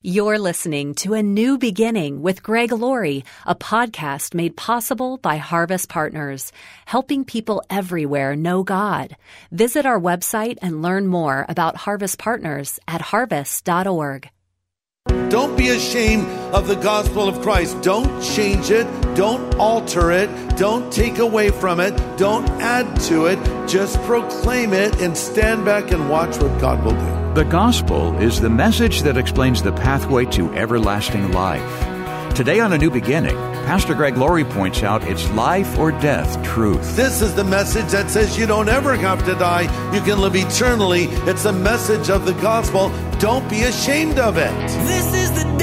You're listening to A New Beginning with Greg Laurie, a podcast made possible by Harvest Partners, helping people everywhere know God. Visit our website and learn more about Harvest Partners at harvest.org. Don't be ashamed of the gospel of Christ. Don't change it. Don't alter it. Don't take away from it. Don't add to it. Just proclaim it and stand back and watch what God will do. The gospel is the message that explains the pathway to everlasting life. Today on A New Beginning, Pastor Greg Laurie points out it's life or death truth. This is the message that says you don't ever have to die, you can live eternally. It's a message of the gospel. Don't be ashamed of it. This is the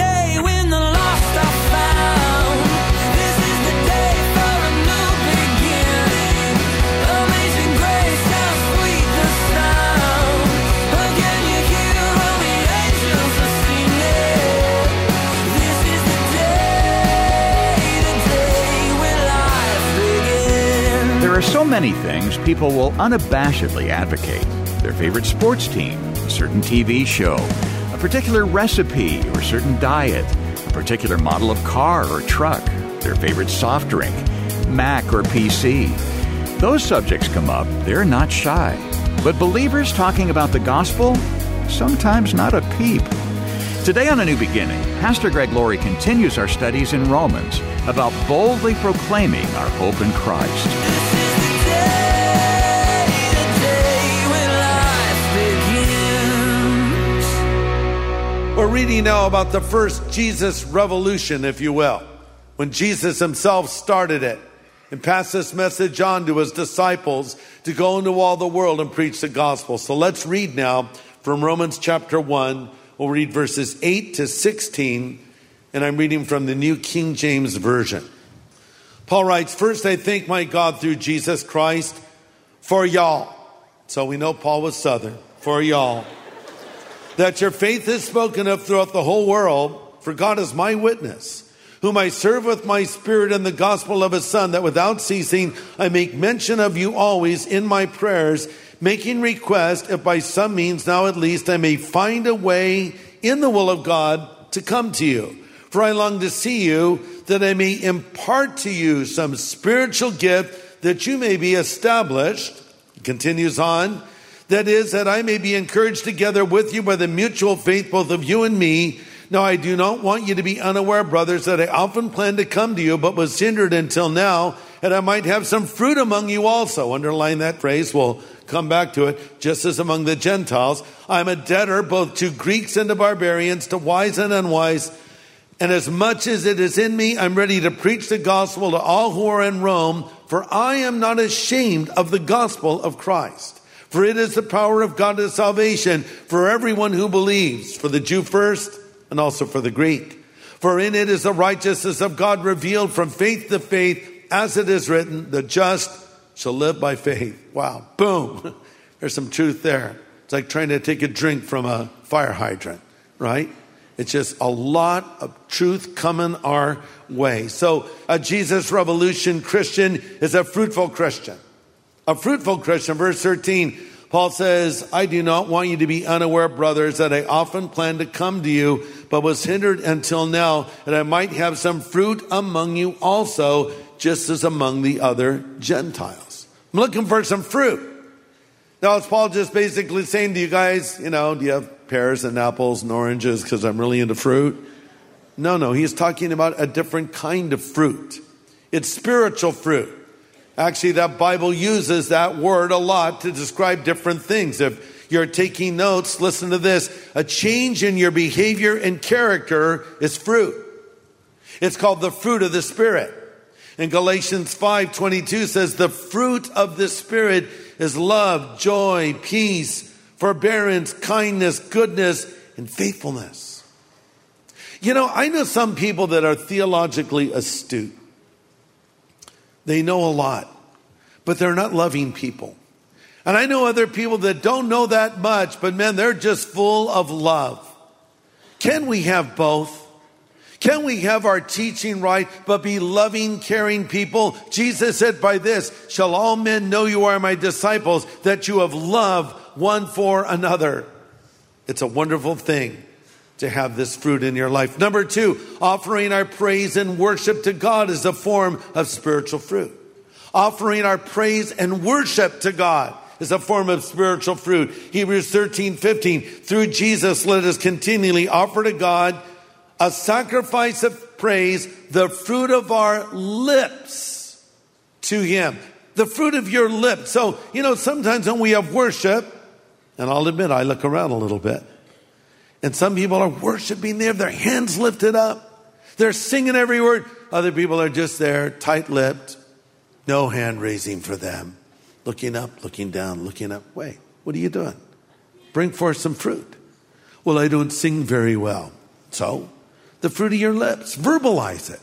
many things people will unabashedly advocate their favorite sports team, a certain TV show, a particular recipe or certain diet, a particular model of car or truck, their favorite soft drink, Mac or PC. Those subjects come up, they're not shy. But believers talking about the gospel, sometimes not a peep. Today on A New Beginning, Pastor Greg Laurie continues our studies in Romans about boldly proclaiming our hope in Christ. We're reading now about the first Jesus revolution, if you will, when Jesus himself started it and passed this message on to his disciples to go into all the world and preach the gospel. So let's read now from Romans chapter 1. We'll read verses 8 to 16, and I'm reading from the New King James Version. Paul writes, First, I thank my God through Jesus Christ for y'all. So we know Paul was Southern. For y'all. That your faith is spoken of throughout the whole world, for God is my witness, whom I serve with my spirit in the gospel of his Son, that without ceasing I make mention of you always in my prayers, making request, if by some means now at least I may find a way in the will of God to come to you. For I long to see you, that I may impart to you some spiritual gift, that you may be established. Continues on. That is, that I may be encouraged together with you by the mutual faith, both of you and me. Now, I do not want you to be unaware, brothers, that I often planned to come to you, but was hindered until now, that I might have some fruit among you also. Underline that phrase. We'll come back to it. Just as among the Gentiles, I'm a debtor both to Greeks and to barbarians, to wise and unwise. And as much as it is in me, I'm ready to preach the gospel to all who are in Rome, for I am not ashamed of the gospel of Christ. For it is the power of God to salvation for everyone who believes, for the Jew first and also for the Greek. For in it is the righteousness of God revealed from faith to faith, as it is written, the just shall live by faith. Wow, boom. There's some truth there. It's like trying to take a drink from a fire hydrant, right? It's just a lot of truth coming our way. So, a Jesus Revolution Christian is a fruitful Christian. A fruitful Christian, verse 13, Paul says, I do not want you to be unaware, brothers, that I often planned to come to you, but was hindered until now, that I might have some fruit among you also, just as among the other Gentiles. I'm looking for some fruit. Now, is Paul just basically saying to you guys, you know, do you have pears and apples and oranges because I'm really into fruit? No, no, he's talking about a different kind of fruit. It's spiritual fruit. Actually, that Bible uses that word a lot to describe different things. If you're taking notes, listen to this. A change in your behavior and character is fruit. It's called the fruit of the Spirit. And Galatians 5:22 says the fruit of the Spirit is love, joy, peace, forbearance, kindness, goodness, and faithfulness. You know, I know some people that are theologically astute. They know a lot, but they're not loving people. And I know other people that don't know that much, but man, they're just full of love. Can we have both? Can we have our teaching right, but be loving, caring people? Jesus said, By this shall all men know you are my disciples, that you have love one for another. It's a wonderful thing to have this fruit in your life. Number two, offering our praise and worship to God is a form of spiritual fruit. Offering our praise and worship to God is a form of spiritual fruit. Hebrews 13, 15. Through Jesus, let us continually offer to God a sacrifice of praise, the fruit of our lips to Him. The fruit of your lips. So, you know, sometimes when we have worship, and I'll admit, I look around a little bit, and some people are worshiping, they have their hands lifted up, they're singing every word. Other people are just there, tight lipped, no hand raising for them, looking up, looking down, looking up. Wait, what are you doing? Bring forth some fruit. Well, I don't sing very well. So, the fruit of your lips, verbalize it.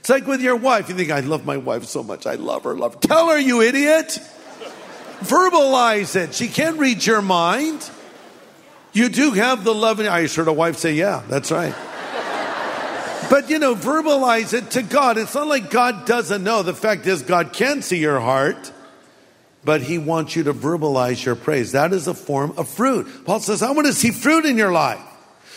It's like with your wife. You think, I love my wife so much. I love her, love her. Tell her, you idiot. Verbalize it. She can't read your mind. You do have the love. And I heard a wife say, yeah, that's right. But you know, verbalize it to God. It's not like God doesn't know. The fact is, God can see your heart, but He wants you to verbalize your praise. That is a form of fruit. Paul says, I want to see fruit in your life.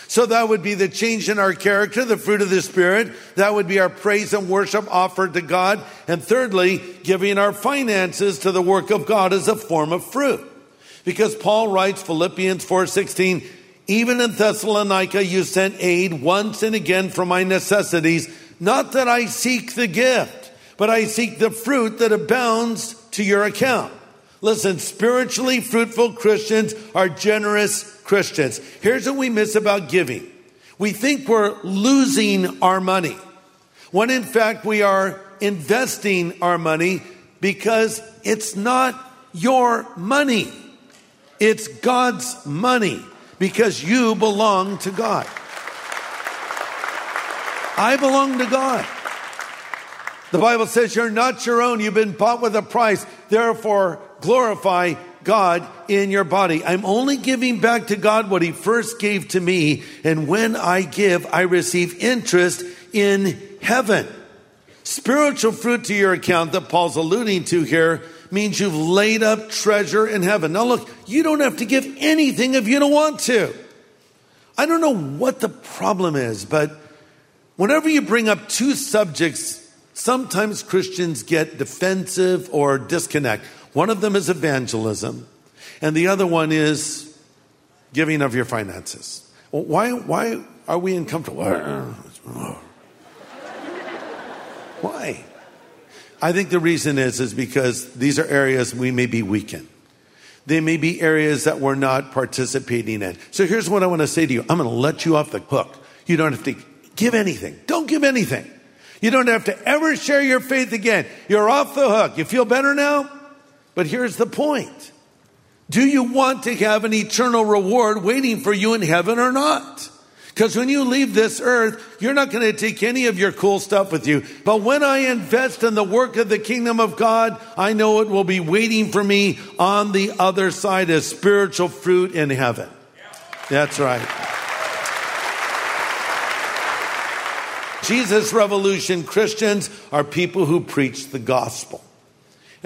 So that would be the change in our character, the fruit of the Spirit. That would be our praise and worship offered to God. And thirdly, giving our finances to the work of God as a form of fruit. Because Paul writes Philippians 4:16, even in Thessalonica you sent aid once and again for my necessities, not that I seek the gift, but I seek the fruit that abounds to your account. Listen, spiritually fruitful Christians are generous Christians. Here's what we miss about giving. We think we're losing our money, when in fact we are investing our money because it's not your money. It's God's money because you belong to God. I belong to God. The Bible says you're not your own. You've been bought with a price. Therefore, glorify God in your body. I'm only giving back to God what He first gave to me. And when I give, I receive interest in heaven. Spiritual fruit to your account that Paul's alluding to here means you've laid up treasure in heaven. Now, look, you don't have to give anything if you don't want to. I don't know what the problem is, but whenever you bring up two subjects, sometimes Christians get defensive or disconnect. One of them is evangelism, and the other one is giving of your finances. Why, why are we uncomfortable? Uh-uh. Why? I think the reason is is because these are areas we may be weak in. They may be areas that we're not participating in. So here's what I want to say to you. I'm going to let you off the hook. You don't have to give anything. Don't give anything. You don't have to ever share your faith again. You're off the hook. You feel better now? But here's the point. Do you want to have an eternal reward waiting for you in heaven or not? Because when you leave this earth, you're not going to take any of your cool stuff with you. But when I invest in the work of the kingdom of God, I know it will be waiting for me on the other side as spiritual fruit in heaven. That's right. Jesus Revolution Christians are people who preach the gospel.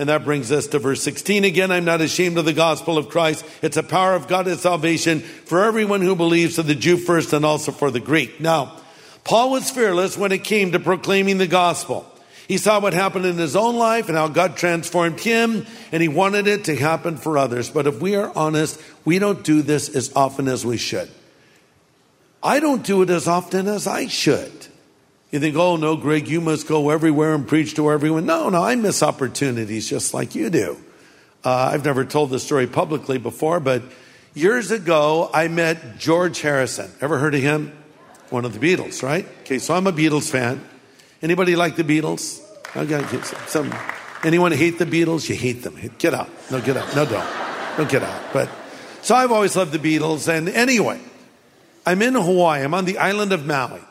And that brings us to verse 16 again. I'm not ashamed of the gospel of Christ. It's a power of God and salvation for everyone who believes, to the Jew first and also for the Greek. Now, Paul was fearless when it came to proclaiming the gospel. He saw what happened in his own life and how God transformed him, and he wanted it to happen for others. But if we are honest, we don't do this as often as we should. I don't do it as often as I should. You think, oh no, Greg, you must go everywhere and preach to everyone. No, no, I miss opportunities just like you do. Uh, I've never told this story publicly before, but years ago, I met George Harrison. Ever heard of him? One of the Beatles, right? Okay, so I'm a Beatles fan. Anybody like the Beatles? Okay, some. Anyone hate the Beatles? You hate them. Get out. No, get out. No, don't. Don't get out. But so I've always loved the Beatles. And anyway, I'm in Hawaii. I'm on the island of Maui.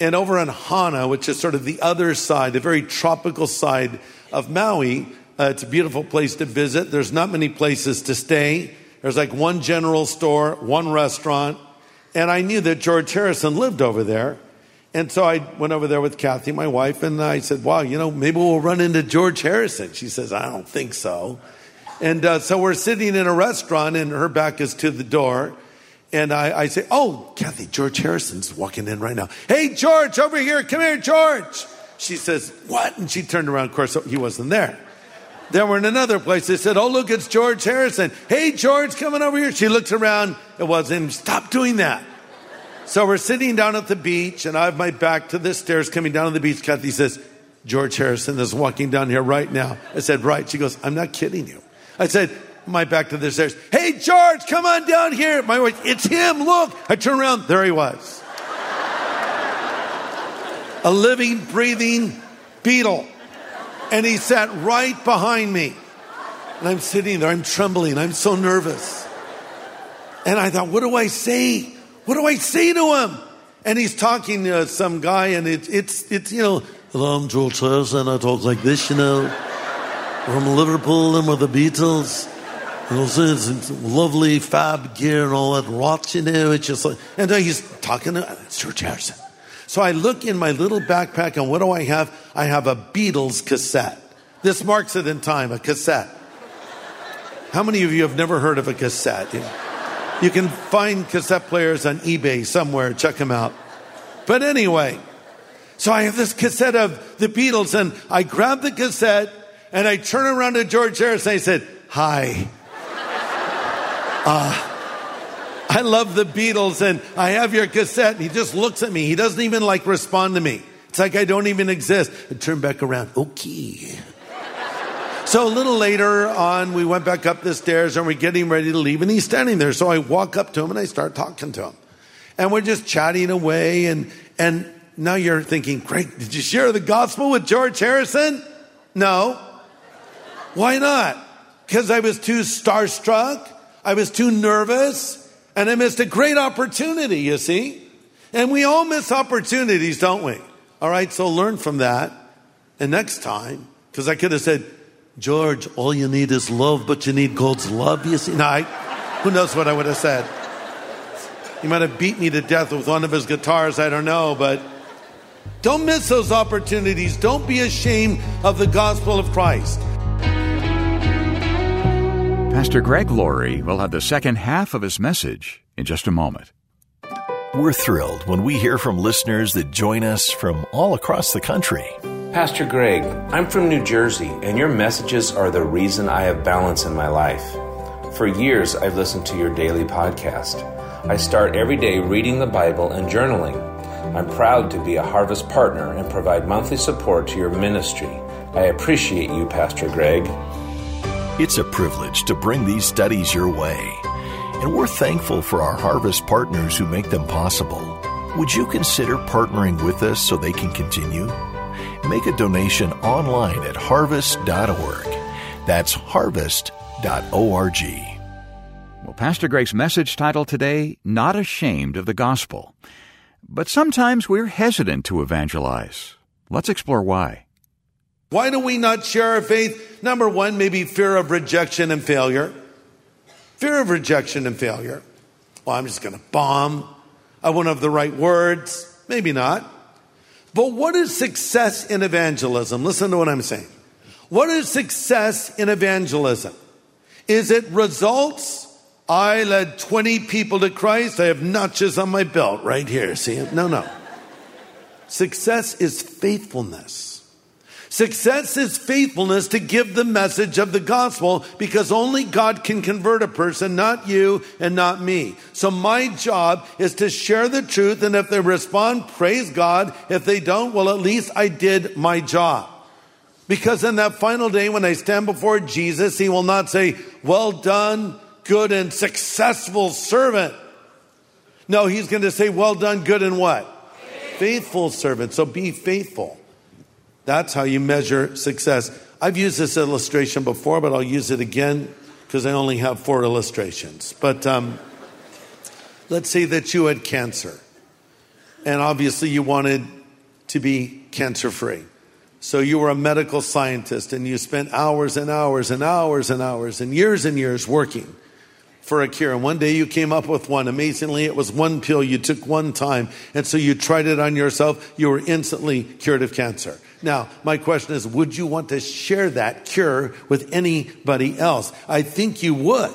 And over on Hana, which is sort of the other side, the very tropical side of Maui, uh, it's a beautiful place to visit. There's not many places to stay. There's like one general store, one restaurant. And I knew that George Harrison lived over there. And so I went over there with Kathy, my wife, and I said, Wow, you know, maybe we'll run into George Harrison. She says, I don't think so. And uh, so we're sitting in a restaurant, and her back is to the door. And I, I say, Oh, Kathy, George Harrison's walking in right now. Hey, George, over here. Come here, George. She says, What? And she turned around. Of course, he wasn't there. Then we're in another place. They said, Oh, look, it's George Harrison. Hey, George, coming over here. She looks around. It wasn't him. Stop doing that. So we're sitting down at the beach, and I have my back to the stairs coming down to the beach. Kathy says, George Harrison is walking down here right now. I said, Right. She goes, I'm not kidding you. I said, My back to the stairs. Hey, George, come on down here. My wife, it's him. Look. I turn around. There he was. A living, breathing Beatle. And he sat right behind me. And I'm sitting there, I'm trembling, I'm so nervous. And I thought, what do I say? What do I say to him? And he's talking to some guy, and it, it's, it's, you know, hello, I'm George Harrison. I talk like this, you know. From Liverpool and with the Beatles. It's lovely fab gear and all that rot, you know. It's just like, and he's talking to, George Harrison. So I look in my little backpack, and what do I have? I have a Beatles cassette. This marks it in time, a cassette. How many of you have never heard of a cassette? You, you can find cassette players on eBay somewhere, check them out. But anyway, so I have this cassette of the Beatles, and I grab the cassette and I turn around to George Harrison. and I said, Hi. Uh, I love the Beatles, and I have your cassette. And he just looks at me. He doesn't even like respond to me. It's like I don't even exist. I turn back around. Okay. So a little later on, we went back up the stairs and we're getting ready to leave, and he's standing there. So I walk up to him and I start talking to him. And we're just chatting away, and, and now you're thinking, Greg, did you share the gospel with George Harrison? No. Why not? Because I was too starstruck, I was too nervous, and I missed a great opportunity, you see? And we all miss opportunities, don't we? All right, so learn from that. And next time, because I could have said, George, all you need is love, but you need God's love. You see, no, I, who knows what I would have said? He might have beat me to death with one of his guitars. I don't know, but don't miss those opportunities. Don't be ashamed of the gospel of Christ. Pastor Greg Laurie will have the second half of his message in just a moment. We're thrilled when we hear from listeners that join us from all across the country. Pastor Greg, I'm from New Jersey, and your messages are the reason I have balance in my life. For years, I've listened to your daily podcast. I start every day reading the Bible and journaling. I'm proud to be a Harvest partner and provide monthly support to your ministry. I appreciate you, Pastor Greg. It's a privilege to bring these studies your way, and we're thankful for our Harvest partners who make them possible. Would you consider partnering with us so they can continue? Make a donation online at harvest.org. That's harvest.org. Well, Pastor Greg's message title today, Not Ashamed of the Gospel. But sometimes we're hesitant to evangelize. Let's explore why. Why do we not share our faith? Number one, maybe fear of rejection and failure. Fear of rejection and failure. Well, I'm just going to bomb. I won't have the right words. Maybe not. But what is success in evangelism? Listen to what I'm saying. What is success in evangelism? Is it results? I led 20 people to Christ. I have notches on my belt right here. See? No, no. Success is faithfulness. Success is faithfulness to give the message of the gospel because only God can convert a person, not you and not me. So my job is to share the truth. And if they respond, praise God. If they don't, well, at least I did my job. Because in that final day, when I stand before Jesus, he will not say, well done, good and successful servant. No, he's going to say, well done, good and what? Faithful servant. So be faithful. That's how you measure success. I've used this illustration before, but I'll use it again because I only have four illustrations. But um, let's say that you had cancer, and obviously you wanted to be cancer free. So you were a medical scientist and you spent hours and hours and hours and hours and years and years working for a cure. And one day you came up with one. Amazingly, it was one pill you took one time. And so you tried it on yourself. You were instantly cured of cancer. Now, my question is, would you want to share that cure with anybody else? I think you would.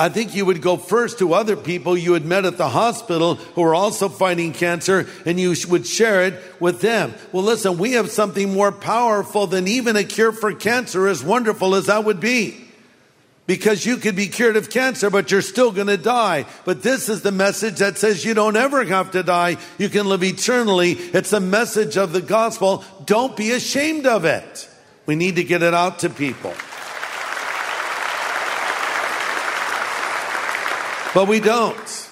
I think you would go first to other people you had met at the hospital who were also fighting cancer and you would share it with them. Well, listen, we have something more powerful than even a cure for cancer, as wonderful as that would be. Because you could be cured of cancer, but you're still going to die. But this is the message that says you don't ever have to die. You can live eternally. It's a message of the gospel. Don't be ashamed of it. We need to get it out to people. But we don't.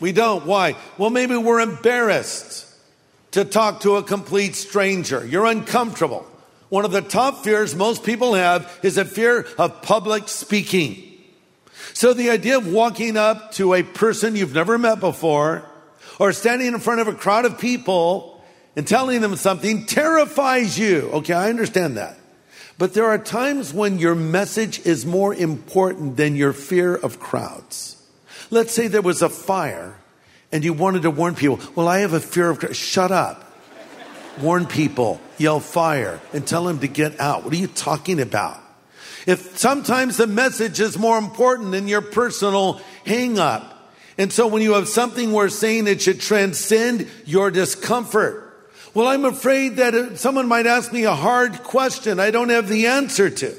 We don't. Why? Well, maybe we're embarrassed to talk to a complete stranger. You're uncomfortable. One of the top fears most people have is a fear of public speaking. So the idea of walking up to a person you've never met before or standing in front of a crowd of people and telling them something terrifies you. Okay, I understand that. But there are times when your message is more important than your fear of crowds. Let's say there was a fire and you wanted to warn people. Well, I have a fear of, shut up. warn people, yell fire, and tell him to get out. What are you talking about? If sometimes the message is more important than your personal hang up. And so when you have something worth saying, it should transcend your discomfort. Well, I'm afraid that uh, someone might ask me a hard question I don't have the answer to.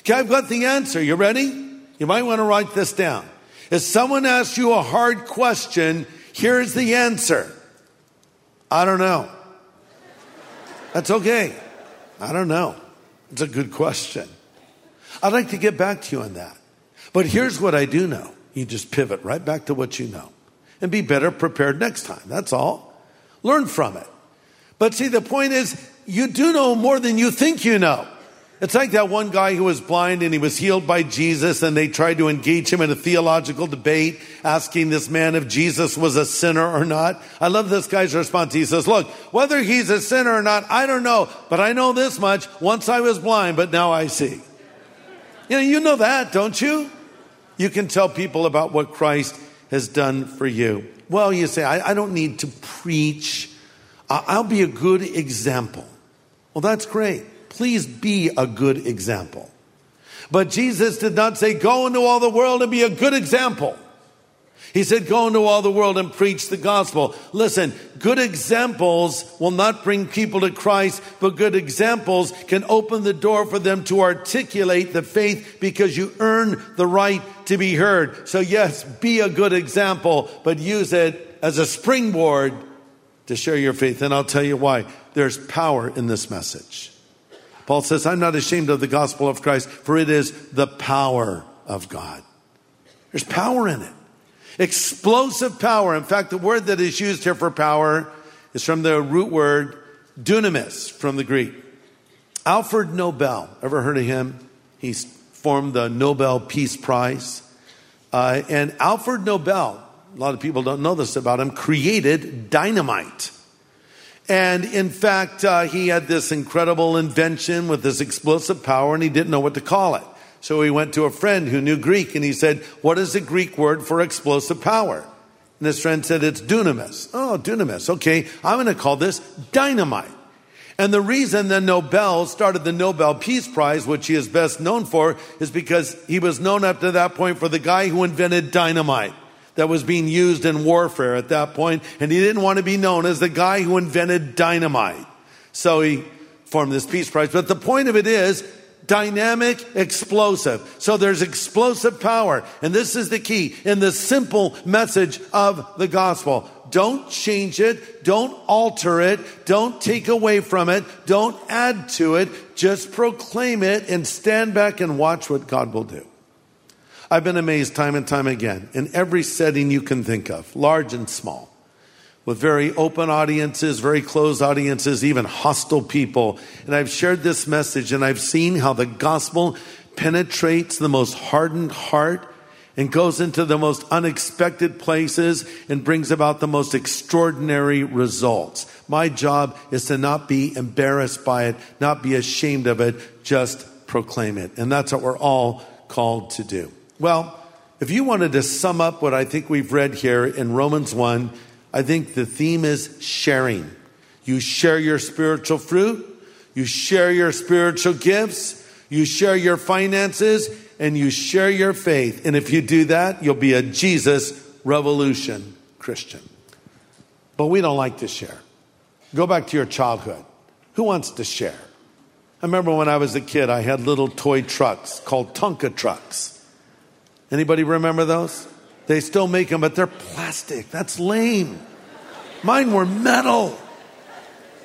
Okay, I've got the answer. You ready? You might want to write this down. If someone asks you a hard question, here's the answer. I don't know. That's okay. I don't know. It's a good question. I'd like to get back to you on that. But here's what I do know. You just pivot right back to what you know and be better prepared next time. That's all. Learn from it. But see, the point is, you do know more than you think you know. It's like that one guy who was blind and he was healed by Jesus and they tried to engage him in a theological debate asking this man if Jesus was a sinner or not. I love this guy's response. He says, look, whether he's a sinner or not, I don't know, but I know this much. Once I was blind, but now I see. You know, you know that, don't you? You can tell people about what Christ has done for you. Well, you say, I, I don't need to preach. I'll be a good example. Well, that's great. Please be a good example. But Jesus did not say, Go into all the world and be a good example. He said, Go into all the world and preach the gospel. Listen, good examples will not bring people to Christ, but good examples can open the door for them to articulate the faith because you earn the right to be heard. So, yes, be a good example, but use it as a springboard to share your faith. And I'll tell you why. There's power in this message. Paul says, I'm not ashamed of the gospel of Christ, for it is the power of God. There's power in it. Explosive power. In fact, the word that is used here for power is from the root word dunamis from the Greek. Alfred Nobel, ever heard of him? He's formed the Nobel Peace Prize. Uh, and Alfred Nobel, a lot of people don't know this about him, created dynamite. And in fact, uh, he had this incredible invention with this explosive power and he didn't know what to call it. So he went to a friend who knew Greek and he said, What is the Greek word for explosive power? And his friend said, It's dunamis. Oh, dunamis. Okay, I'm going to call this dynamite. And the reason that Nobel started the Nobel Peace Prize, which he is best known for, is because he was known up to that point for the guy who invented dynamite that was being used in warfare at that point, and he didn't want to be known as the guy who invented dynamite. So he formed this Peace Prize. But the point of it is dynamic, explosive. So there's explosive power. And this is the key in the simple message of the gospel. Don't change it. Don't alter it. Don't take away from it. Don't add to it. Just proclaim it and stand back and watch what God will do. I've been amazed time and time again in every setting you can think of, large and small, with very open audiences, very closed audiences, even hostile people. And I've shared this message and I've seen how the gospel penetrates the most hardened heart and goes into the most unexpected places and brings about the most extraordinary results. My job is to not be embarrassed by it, not be ashamed of it, just proclaim it. And that's what we're all called to do. Well, if you wanted to sum up what I think we've read here in Romans 1, I think the theme is sharing. You share your spiritual fruit, you share your spiritual gifts, you share your finances, and you share your faith. And if you do that, you'll be a Jesus revolution Christian. But we don't like to share. Go back to your childhood. Who wants to share? I remember when I was a kid, I had little toy trucks called Tonka trucks. Anybody remember those? They still make them, but they're plastic. That's lame. Mine were metal.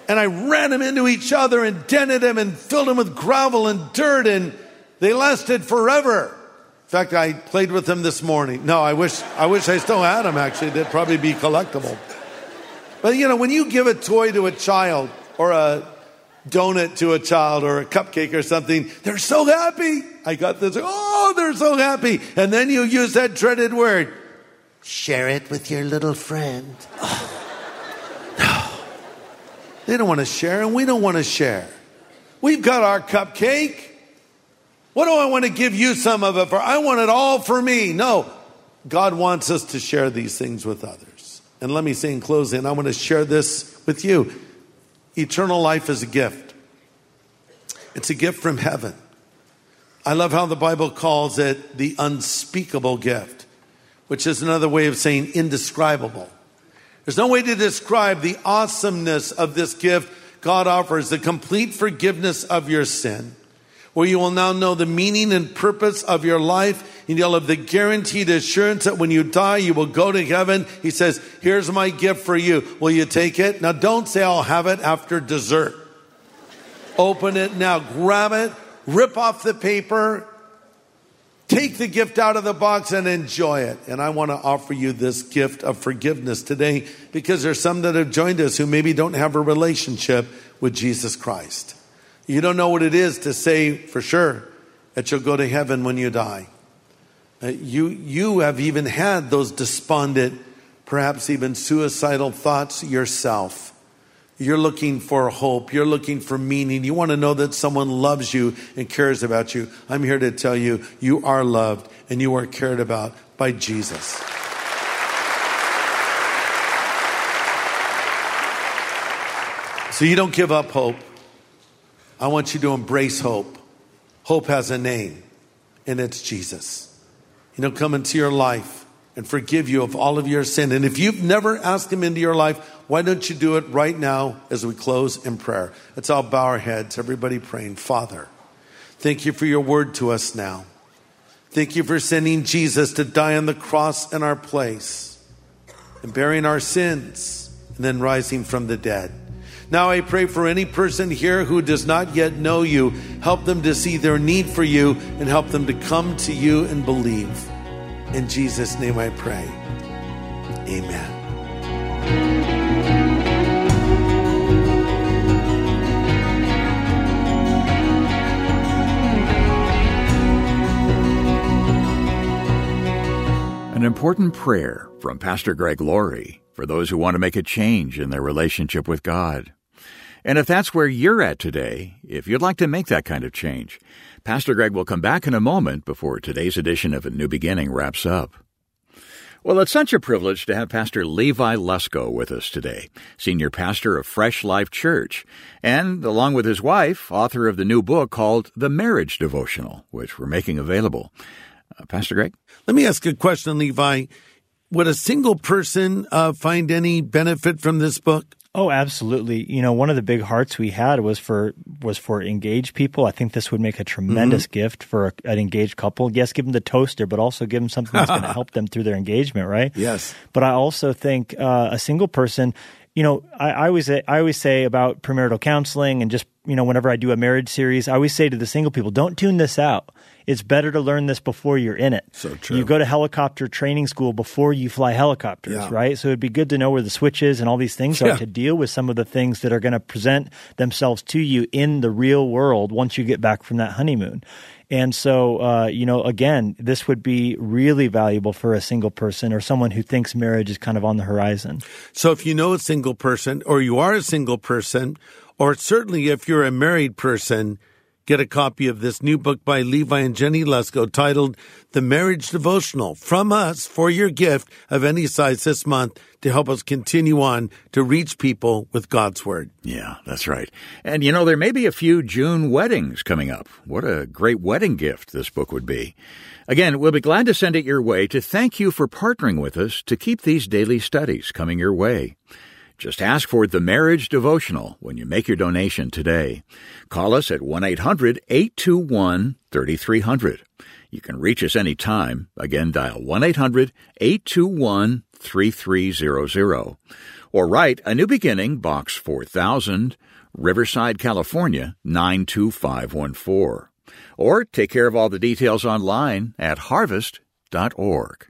And I ran them into each other and dented them and filled them with gravel and dirt, and they lasted forever. In fact, I played with them this morning. No, I wish I wish I still had them. Actually, they'd probably be collectible. But you know, when you give a toy to a child or a donut to a child or a cupcake or something, they're so happy. I got this. Oh, they're so happy. And then you use that dreaded word. Share it with your little friend. no. They don't want to share, and we don't want to share. We've got our cupcake. What do I want to give you some of it for? I want it all for me. No. God wants us to share these things with others. And let me say in closing, I want to share this with you. Eternal life is a gift. It's a gift from heaven. I love how the Bible calls it the unspeakable gift, which is another way of saying indescribable. There's no way to describe the awesomeness of this gift God offers, the complete forgiveness of your sin, where you will now know the meaning and purpose of your life, and you'll have the guaranteed assurance that when you die, you will go to heaven. He says, Here's my gift for you. Will you take it? Now, don't say, I'll have it after dessert. Open it now, grab it, rip off the paper, take the gift out of the box and enjoy it. And I want to offer you this gift of forgiveness today because there's some that have joined us who maybe don't have a relationship with Jesus Christ. You don't know what it is to say for sure that you'll go to heaven when you die. Uh, you, you have even had those despondent, perhaps even suicidal thoughts yourself. You're looking for hope. You're looking for meaning. You want to know that someone loves you and cares about you. I'm here to tell you, you are loved and you are cared about by Jesus. So you don't give up hope. I want you to embrace hope. Hope has a name, and it's Jesus. And He'll come into your life and forgive you of all of your sin. And if you've never asked Him into your life, why don't you do it right now as we close in prayer? Let's all bow our heads, everybody praying. Father, thank you for your word to us now. Thank you for sending Jesus to die on the cross in our place and bearing our sins and then rising from the dead. Now I pray for any person here who does not yet know you, help them to see their need for you and help them to come to you and believe. In Jesus' name I pray. Amen. An important prayer from Pastor Greg Laurie for those who want to make a change in their relationship with God. And if that's where you're at today, if you'd like to make that kind of change, Pastor Greg will come back in a moment before today's edition of A New Beginning wraps up. Well, it's such a privilege to have Pastor Levi Lusko with us today, senior pastor of Fresh Life Church, and along with his wife, author of the new book called The Marriage Devotional, which we're making available. Uh, pastor Greg? Let me ask a question, Levi. Would a single person uh, find any benefit from this book? Oh, absolutely. You know, one of the big hearts we had was for was for engaged people. I think this would make a tremendous gift for a, an engaged couple. Yes, give them the toaster, but also give them something that's going to help them through their engagement, right? Yes. But I also think uh, a single person. You know, I, I always I always say about premarital counseling and just you know whenever I do a marriage series, I always say to the single people, don't tune this out. It's better to learn this before you're in it. So true. You go to helicopter training school before you fly helicopters, Yeah. right? So it'd be good to know where the switches and all these things Yeah. are to deal with some of the things that are going to present themselves to you in the real world once you get back from that honeymoon. And so, uh, you know, again, this would be really valuable for a single person or someone who thinks marriage is kind of on the horizon. So if you know a single person, or you are a single person, or certainly if you're a married person, Get a copy of this new book by Levi and Jenny Lusko titled The Marriage Devotional from us for your gift of any size this month to help us continue on to reach people with God's Word. Yeah, that's right. And you know, there may be a few June weddings coming up. What a great wedding gift this book would be. Again, we'll be glad to send it your way to thank you for partnering with us to keep these daily studies coming your way. Just ask for the Marriage Devotional when you make your donation today. Call us at 1 800 821 3300. You can reach us anytime. Again, dial 1 800 821 3300. Or write A New Beginning, Box 4000, Riverside, California 92514. Or take care of all the details online at harvest.org.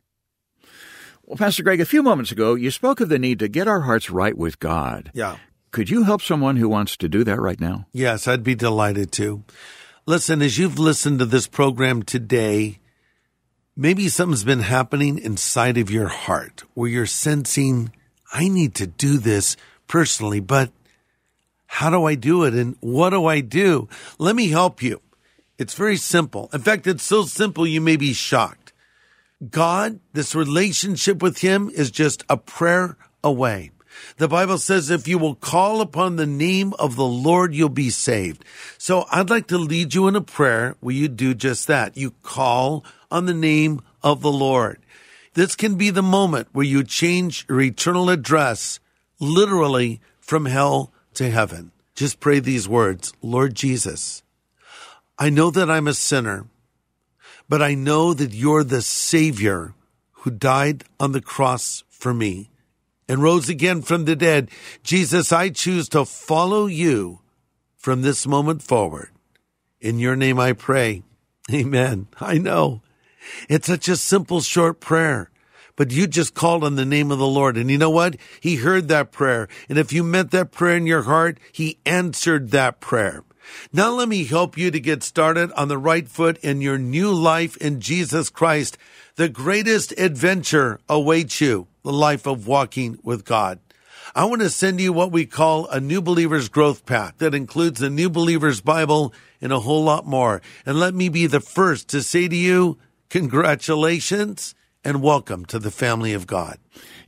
Well, Pastor Greg, a few moments ago, you spoke of the need to get our hearts right with God. Yeah. Could you help someone who wants to do that right now? Yes, I'd be delighted to. Listen, as you've listened to this program today, maybe something's been happening inside of your heart where you're sensing, I need to do this personally, but how do I do it? And what do I do? Let me help you. It's very simple. In fact, it's so simple you may be shocked. God, this relationship with Him is just a prayer away. The Bible says if you will call upon the name of the Lord, you'll be saved. So I'd like to lead you in a prayer where you do just that. You call on the name of the Lord. This can be the moment where you change your eternal address literally from hell to heaven. Just pray these words. Lord Jesus, I know that I'm a sinner, but I know that you're the Savior who died on the cross for me and rose again from the dead. Jesus, I choose to follow you from this moment forward. In your name I pray. Amen. I know. It's such a simple, short prayer. But you just called on the name of the Lord. And you know what? He heard that prayer. And if you meant that prayer in your heart, He answered that prayer. Now let me help you to get started on the right foot in your new life in Jesus Christ. The greatest adventure awaits you, the life of walking with God. I want to send you what we call a New Believer's Growth Pack that includes the New Believer's Bible and a whole lot more. And let me be the first to say to you, congratulations and welcome to the family of God.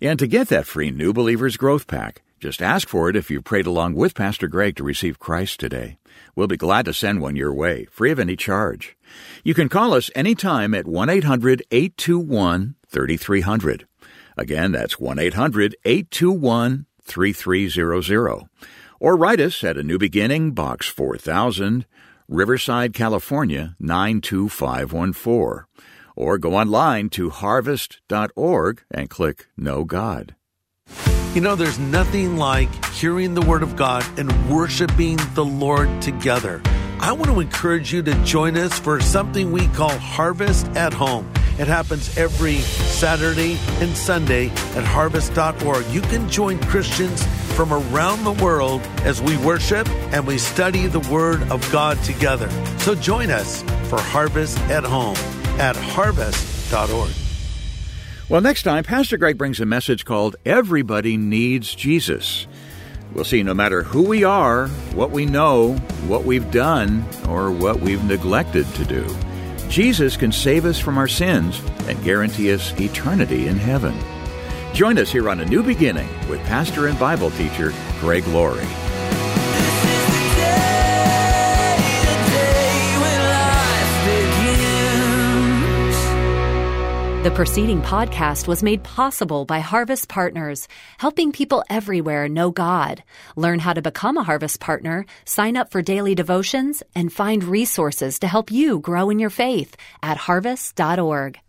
And to get that free New Believers Growth Pack, just ask for it if you prayed along with Pastor Greg to receive Christ today. We'll be glad to send one your way, free of any charge. You can call us anytime at 1 800 821 3300. Again, that's 1 800 821 3300. Or write us at A New Beginning, Box 4000, Riverside, California 92514. Or go online to harvest.org and click Know God. You know, there's nothing like hearing the Word of God and worshiping the Lord together. I want to encourage you to join us for something we call Harvest at Home. It happens every Saturday and Sunday at harvest.org. You can join Christians from around the world as we worship and we study the Word of God together. So join us for Harvest at Home at harvest.org. Well, next time, Pastor Greg brings a message called Everybody Needs Jesus. We'll see no matter who we are, what we know, what we've done, or what we've neglected to do, Jesus can save us from our sins and guarantee us eternity in heaven. Join us here on A New Beginning with pastor and Bible teacher Greg Laurie. The preceding podcast was made possible by Harvest Partners, helping people everywhere know God. Learn how to become a Harvest Partner, sign up for daily devotions, and find resources to help you grow in your faith at harvest.org.